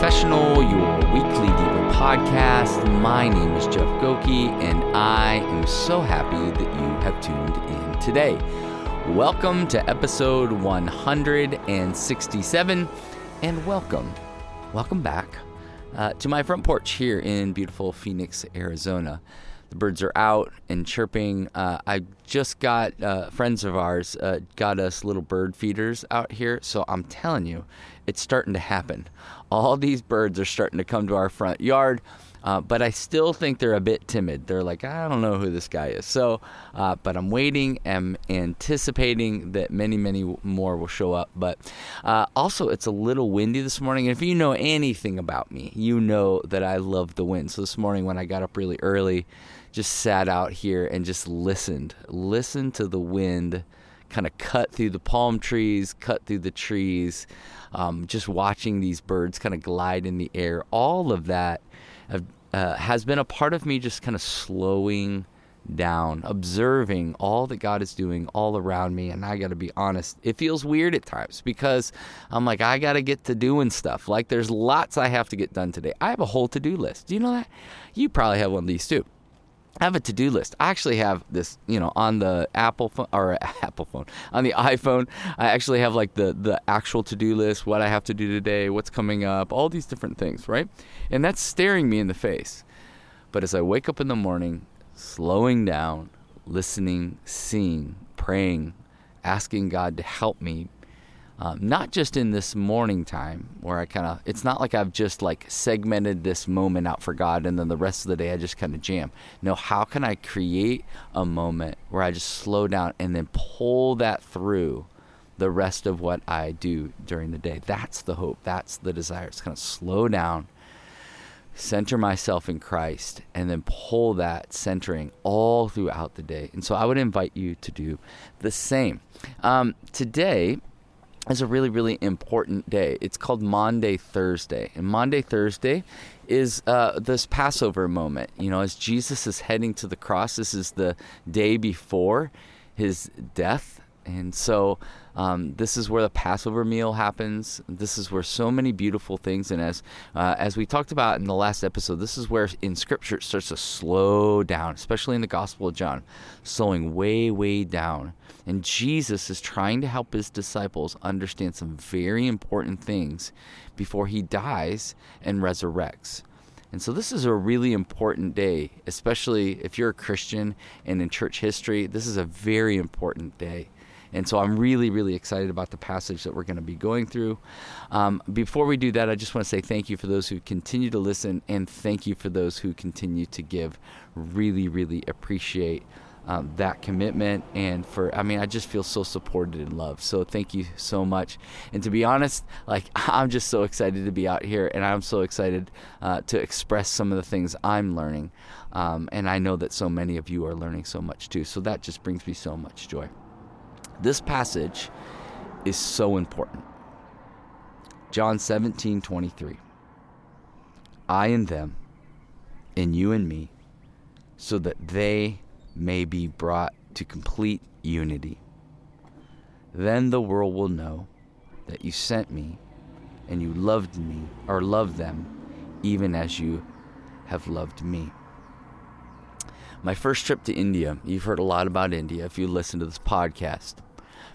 Confessional, your weekly Devo podcast. My name is Jeff Gokee, and I am so happy that you have tuned in today. Welcome to episode 167, and welcome, welcome back uh, to my front porch here in beautiful Phoenix, Arizona. The birds are out and chirping. Uh, I just got uh, friends of ours uh, got us little bird feeders out here, so I'm telling you, it's starting to happen. All these birds are starting to come to our front yard. Uh, but I still think they're a bit timid. They're like, I don't know who this guy is. So, uh, but I'm waiting and anticipating that many, many more will show up. But uh, also, it's a little windy this morning. And if you know anything about me, you know that I love the wind. So this morning, when I got up really early, just sat out here and just listened, listened to the wind kind of cut through the palm trees, cut through the trees, um, just watching these birds kind of glide in the air. All of that uh, has been a part of me just kind of slowing down, observing all that God is doing all around me. And I got to be honest, it feels weird at times because I'm like, I got to get to doing stuff. Like, there's lots I have to get done today. I have a whole to do list. Do you know that? You probably have one of these too. I have a to-do list. I actually have this, you know, on the Apple phone or Apple phone, on the iPhone. I actually have like the the actual to-do list, what I have to do today, what's coming up, all these different things, right? And that's staring me in the face. But as I wake up in the morning, slowing down, listening, seeing, praying, asking God to help me um, not just in this morning time where I kind of, it's not like I've just like segmented this moment out for God and then the rest of the day I just kind of jam. No, how can I create a moment where I just slow down and then pull that through the rest of what I do during the day? That's the hope. That's the desire. It's kind of slow down, center myself in Christ, and then pull that centering all throughout the day. And so I would invite you to do the same. Um, today, is a really, really important day. It's called Maundy Thursday. And Maundy Thursday is uh, this Passover moment. You know, as Jesus is heading to the cross, this is the day before his death. And so um, this is where the Passover meal happens. This is where so many beautiful things, and as uh, as we talked about in the last episode, this is where in Scripture it starts to slow down, especially in the Gospel of John, slowing way, way down. And Jesus is trying to help his disciples understand some very important things before he dies and resurrects. And so this is a really important day, especially if you're a Christian and in church history. This is a very important day. And so I'm really, really excited about the passage that we're going to be going through. Um, before we do that, I just want to say thank you for those who continue to listen and thank you for those who continue to give. Really, really appreciate. Um, that commitment and for i mean i just feel so supported and loved so thank you so much and to be honest like i'm just so excited to be out here and i'm so excited uh, to express some of the things i'm learning um, and i know that so many of you are learning so much too so that just brings me so much joy this passage is so important. John 17, 23. I and them, and you and me, so that they may be brought to complete unity. Then the world will know that you sent me and you loved me or loved them even as you have loved me. My first trip to India, you've heard a lot about India if you listen to this podcast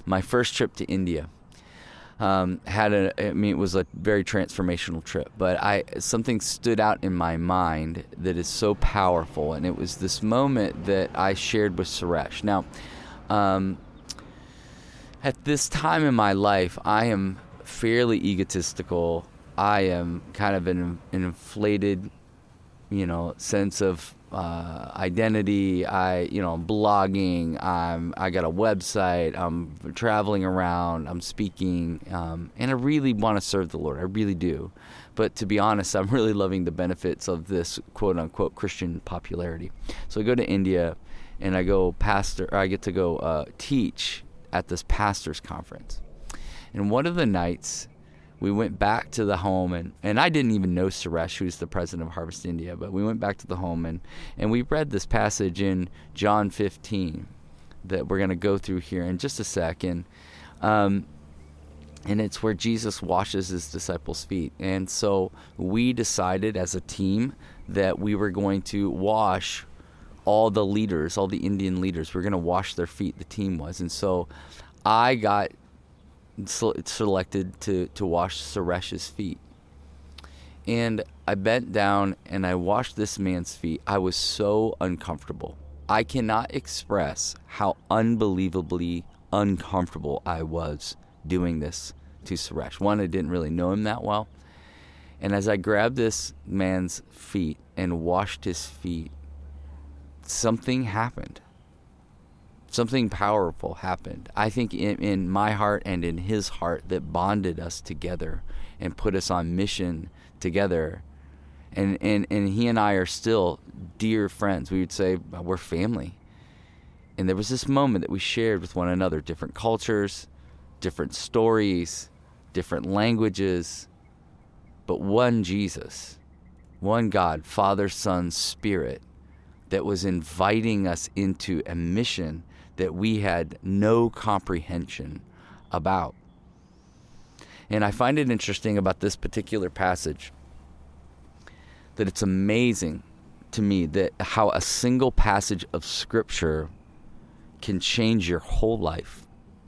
my first trip to India. Um, had a, I mean, it was a very transformational trip, but I something stood out in my mind that is so powerful, and it was this moment that I shared with Suresh. Now, um, at this time in my life, I am fairly egotistical. I am kind of an, an inflated, you know, sense of uh, identity. I, you know, I'm blogging. I'm, I got a website. I'm traveling around. I'm speaking, um, and I really want to serve the Lord. I really do. But to be honest, I'm really loving the benefits of this quote unquote Christian popularity. So I go to India, and I go pastor. I get to go uh, teach at this pastors conference. And one of the nights, we went back to the home and, and I didn't even know Suresh, who's the president of Harvest India, but we went back to the home and, and we read this passage in John 15 that we're going to go through here in just a second. Um, and it's where Jesus washes his disciples' feet. And so we decided as a team that we were going to wash all the leaders, all the Indian leaders. We are going to wash their feet. The team was, and so I got selected to to wash Suresh's feet. And I bent down and I washed this man's feet. I was so uncomfortable. I cannot express how unbelievably uncomfortable I was doing this to Suresh. One, I didn't really know him that well. And as I grabbed this man's feet and washed his feet, something happened. Something powerful happened. I think in, in, my heart and in his heart that bonded us together and put us on mission together. And, and, and he and I are still dear friends. We would say uh, we're family. And there was this moment that we shared with one another different cultures, different stories, different languages, but one Jesus, one God, Father, Son, Spirit, that was inviting us into a mission that we had no comprehension about. And I find it interesting about this particular passage that it's amazing to me that how a single passage of scripture can change your whole life.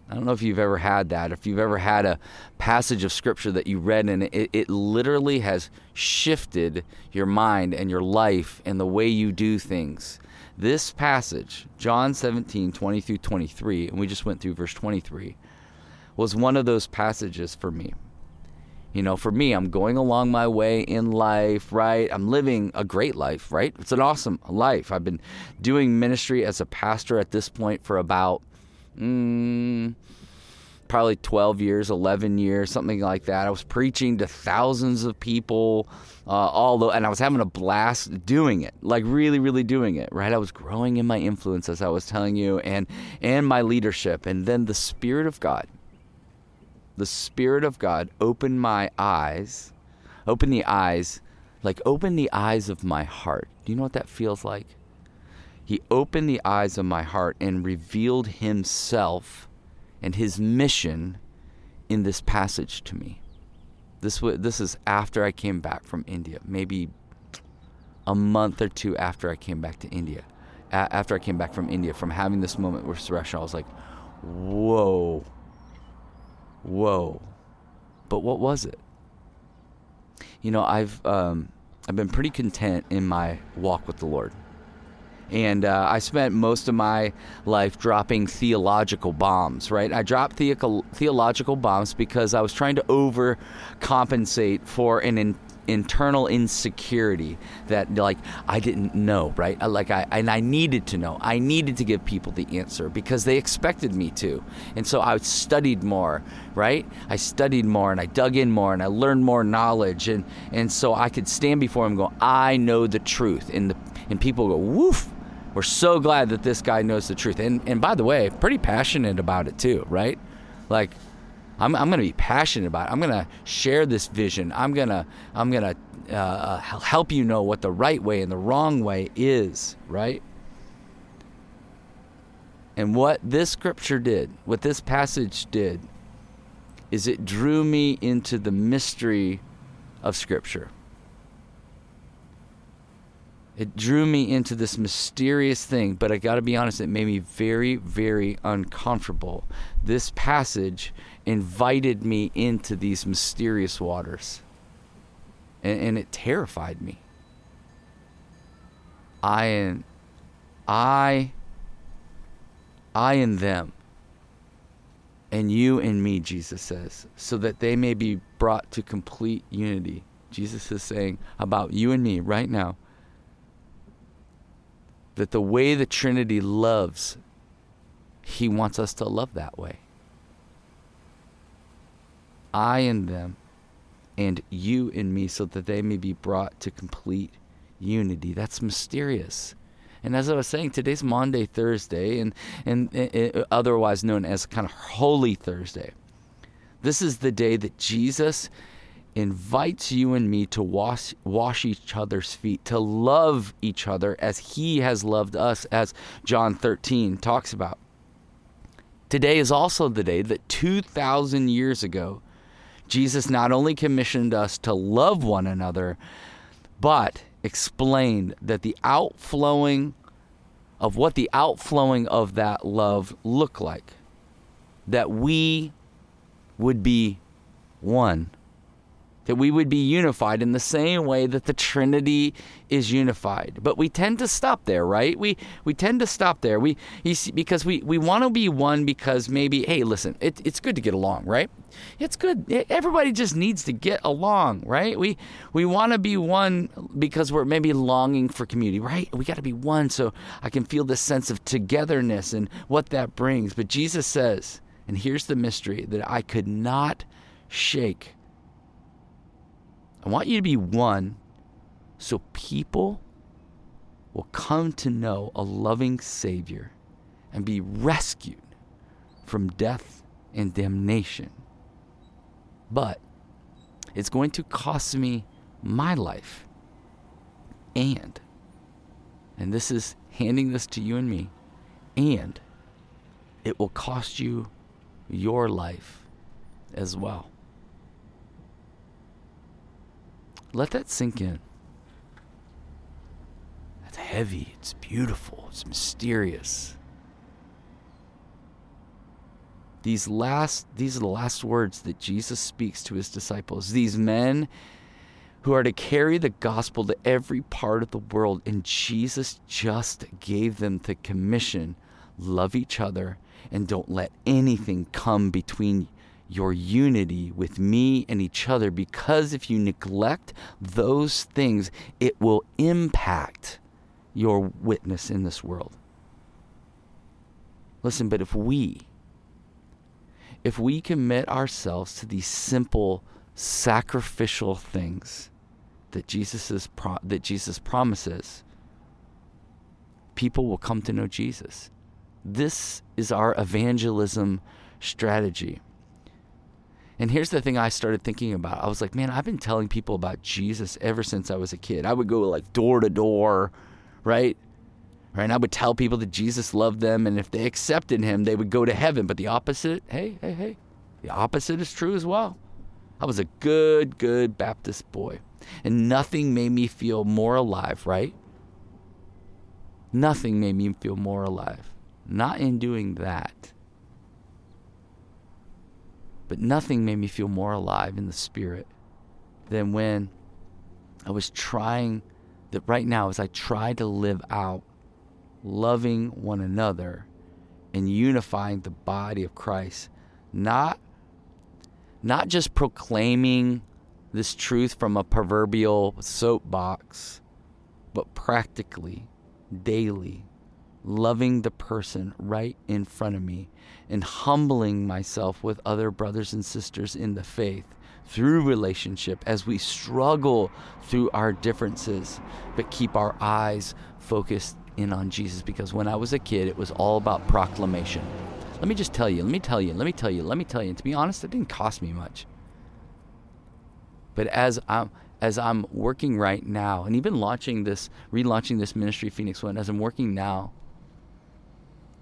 I don't know if you've ever had that, if you've ever had a passage of scripture that you read and it, it literally has shifted your mind and your life and the way you do things. This passage, John 17, 20 through 23, and we just went through verse 23, was one of those passages for me. You know, for me, I'm going along my way in life, right? I'm living a great life, right? It's an awesome life. I've been doing ministry as a pastor at this point for about mm, probably 12 years, 11 years, something like that. I was preaching to thousands of people, uh, all the, and I was having a blast doing it, like really, really doing it, right? I was growing in my influence, as I was telling you, and and my leadership, and then the Spirit of God, the Spirit of God opened my eyes, opened the eyes, like opened the eyes of my heart. Do you know what that feels like? He opened the eyes of my heart and revealed himself and his mission in this passage to me. This was, this is after I came back from India, maybe a month or two after I came back to India. A- after I came back from India, from having this moment with Suresh, I was like, whoa, whoa. But what was it? You know, I've um, I've been pretty content in my walk with the Lord. And uh, I spent most of my life dropping theological bombs, right? I dropped the- theological bombs because I was trying to overcompensate for an in- internal insecurity that like I didn't know, right? Like I and I needed to know. I needed to give people the answer because they expected me to. And so I studied more, right? I studied more and I dug in more and I learned more knowledge and and so I could stand before them, and go, "I know the truth." And the and people go, "Woof." We're so glad that this guy knows the truth. And, and by the way, pretty passionate about it too, right? Like, I'm, I'm going to be passionate about it. I'm going to share this vision. I'm going to I'm going to uh, help you know what the right way and the wrong way is, right? And what this scripture did, what this passage did, is it drew me into the mystery of scripture. It drew me into this mysterious thing, but I got to be honest, it made me very, very uncomfortable. This passage invited me into these mysterious waters, and, and it terrified me. I and I, I and them, and you and me, Jesus says, so that they may be brought to complete unity. Jesus is saying about you and me right now that the way the Trinity loves, He wants us to love that way. I and them, and you and me, so that they may be brought to complete unity. That's mysterious. And as I was saying, today's Maundy Thursday, and, and, and otherwise known as kind of Holy Thursday. This is the day that Jesus invites you and me to wash, wash each other's feet, to love each other as he has loved us, as John 13 talks about. Today is also the day that 2,000 years ago, Jesus not only commissioned us to love one another, but explained that the outflowing of what the outflowing of that love looked like. That we would be one that we would be unified in the same way that the Trinity is unified. But we tend to stop there, right? We we tend to stop there. We see, because we we want to be one because maybe hey, listen, it, it's good to get along, right? It's good. Everybody just needs to get along, right? We we want to be one because we're maybe longing for community, right? We got to be one so I can feel this sense of togetherness and what that brings. But Jesus says, and here's the mystery that I could not shake I want you to be one so people will come to know a loving Savior and be rescued from death and damnation. But it's going to cost me my life. And, and this is handing this to you and me, and it will cost you your life as well. Let that sink in. That's heavy. It's beautiful. It's mysterious. These last these are the last words that Jesus speaks to his disciples. These men who are to carry the gospel to every part of the world and Jesus just gave them the commission love each other and don't let anything come between your unity with me and each other because if you neglect those things, it will impact your witness in this world. Listen, but if we, if we commit ourselves to these simple sacrificial things that Jesus is pro- that Jesus promises, people will come to know Jesus. This is our evangelism strategy. And here's the thing I started thinking about. I was like, man, I've been telling people about Jesus ever since I was a kid. I would go like door to door, right? Right? And I would tell people that Jesus loved them and if they accepted him, they would go to heaven. But the opposite, hey, hey, hey, the opposite is true as well. I was a good, good Baptist boy. And nothing made me feel more alive, right? Nothing made me feel more alive. Not in doing that but nothing made me feel more alive in the spirit than when I was trying that right now as I try to live out loving one another and unifying the body of Christ, not not just proclaiming this truth from a proverbial soapbox, but practically, daily, loving the person right in front of me and humbling myself with other brothers and sisters in the faith through relationship as we struggle through our differences, but keep our eyes focused in on Jesus. Because when I was a kid, it was all about proclamation. Let me just tell you, let me tell you, let me tell you, let me tell you. And to be honest, it didn't cost me much. But as I'm as I'm working right now, and even launching this, relaunching this ministry, Phoenix One, as I'm working now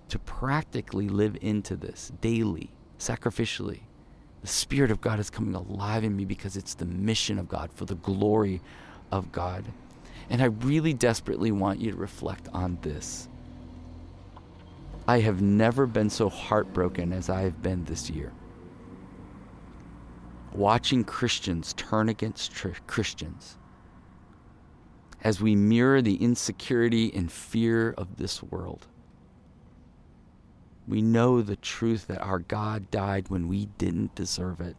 to practically live into this daily, sacrificially. The Spirit of God is coming alive in me because it's the mission of God for the glory of God. And I really desperately want you to reflect on this. I have never been so heartbroken as I have been this year. Watching Christians turn against tr- Christians as we mirror the insecurity and fear of this world we know the truth that our God died when we didn't deserve it.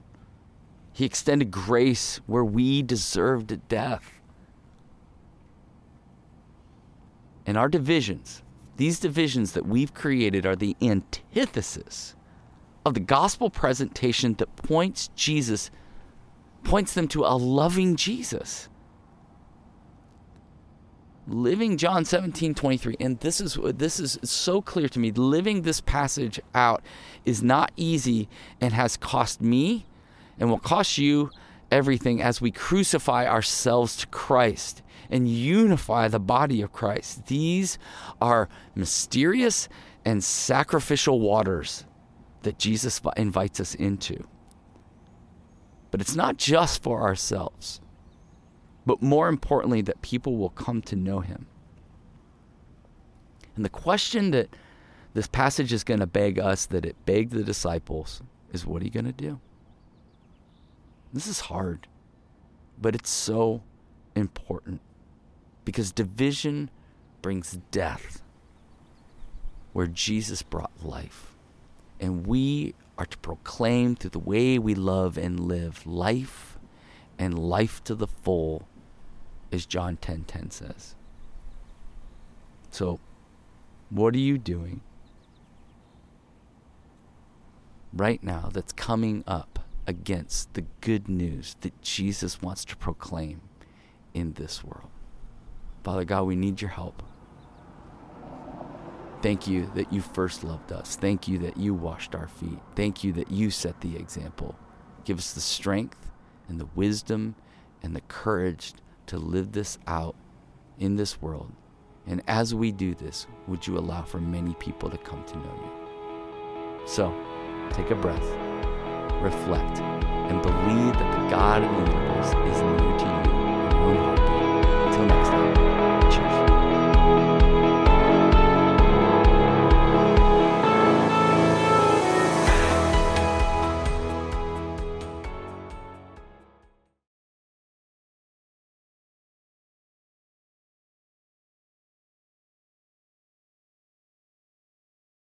He extended grace where we deserved death. And our divisions, these divisions that we've created, are the antithesis of the gospel presentation that points Jesus, points them to a loving Jesus living John 17, 23, and this is this is so clear to me. Living this passage out is not easy and has cost me and will cost you everything as we crucify ourselves to Christ and unify the body of Christ. These are mysterious and sacrificial waters that Jesus invites us into. But it's not just for ourselves, but more importantly, that people will come to know him. And the question that this passage is going to beg us, that it begged the disciples, is what are you going to do? This is hard, but it's so important because division brings death where Jesus brought life. And we are to proclaim through the way we love and live life and life to the full, as John 10:10 10, 10 says. So, what are you doing right now that's coming up against the good news that Jesus wants to proclaim in this world? Father God, we need your help. Thank you that you first loved us. Thank you that you washed our feet. Thank you that you set the example. Give us the strength and the wisdom and the courage to live this out in this world. And as we do this, would you allow for many people to come to know you? So, take a breath, reflect, and believe that the God of the universe is near to you in heartbeat. Until next time.